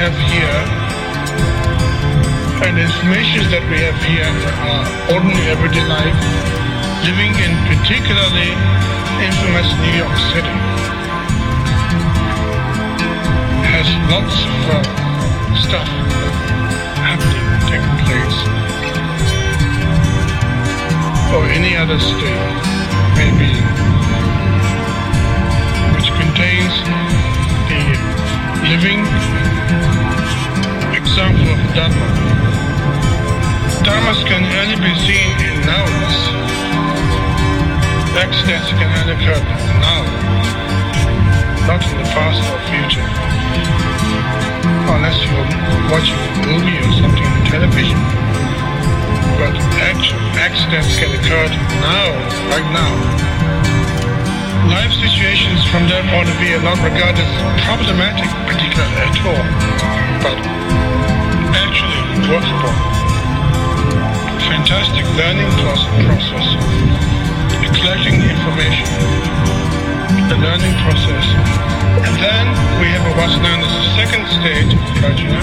have here and the information that we have here in our ordinary everyday life, living in particularly infamous New York City, has lots of uh, stuff happening, taking place, or any other state, maybe, living example of Dharma. Dharmas can only be seen in nows. Accidents can only occur now, not in the past or future. Unless you're watching a movie or something on television. But actual accidents can occur now, right now. Life situations from that point of view are not regarded as problematic, particularly at all, but actually workable. Fantastic learning process, collecting information, the learning process. And then we have what's known as the second stage of prajna,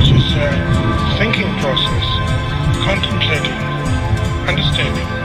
which is a thinking process, contemplating, understanding.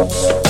Música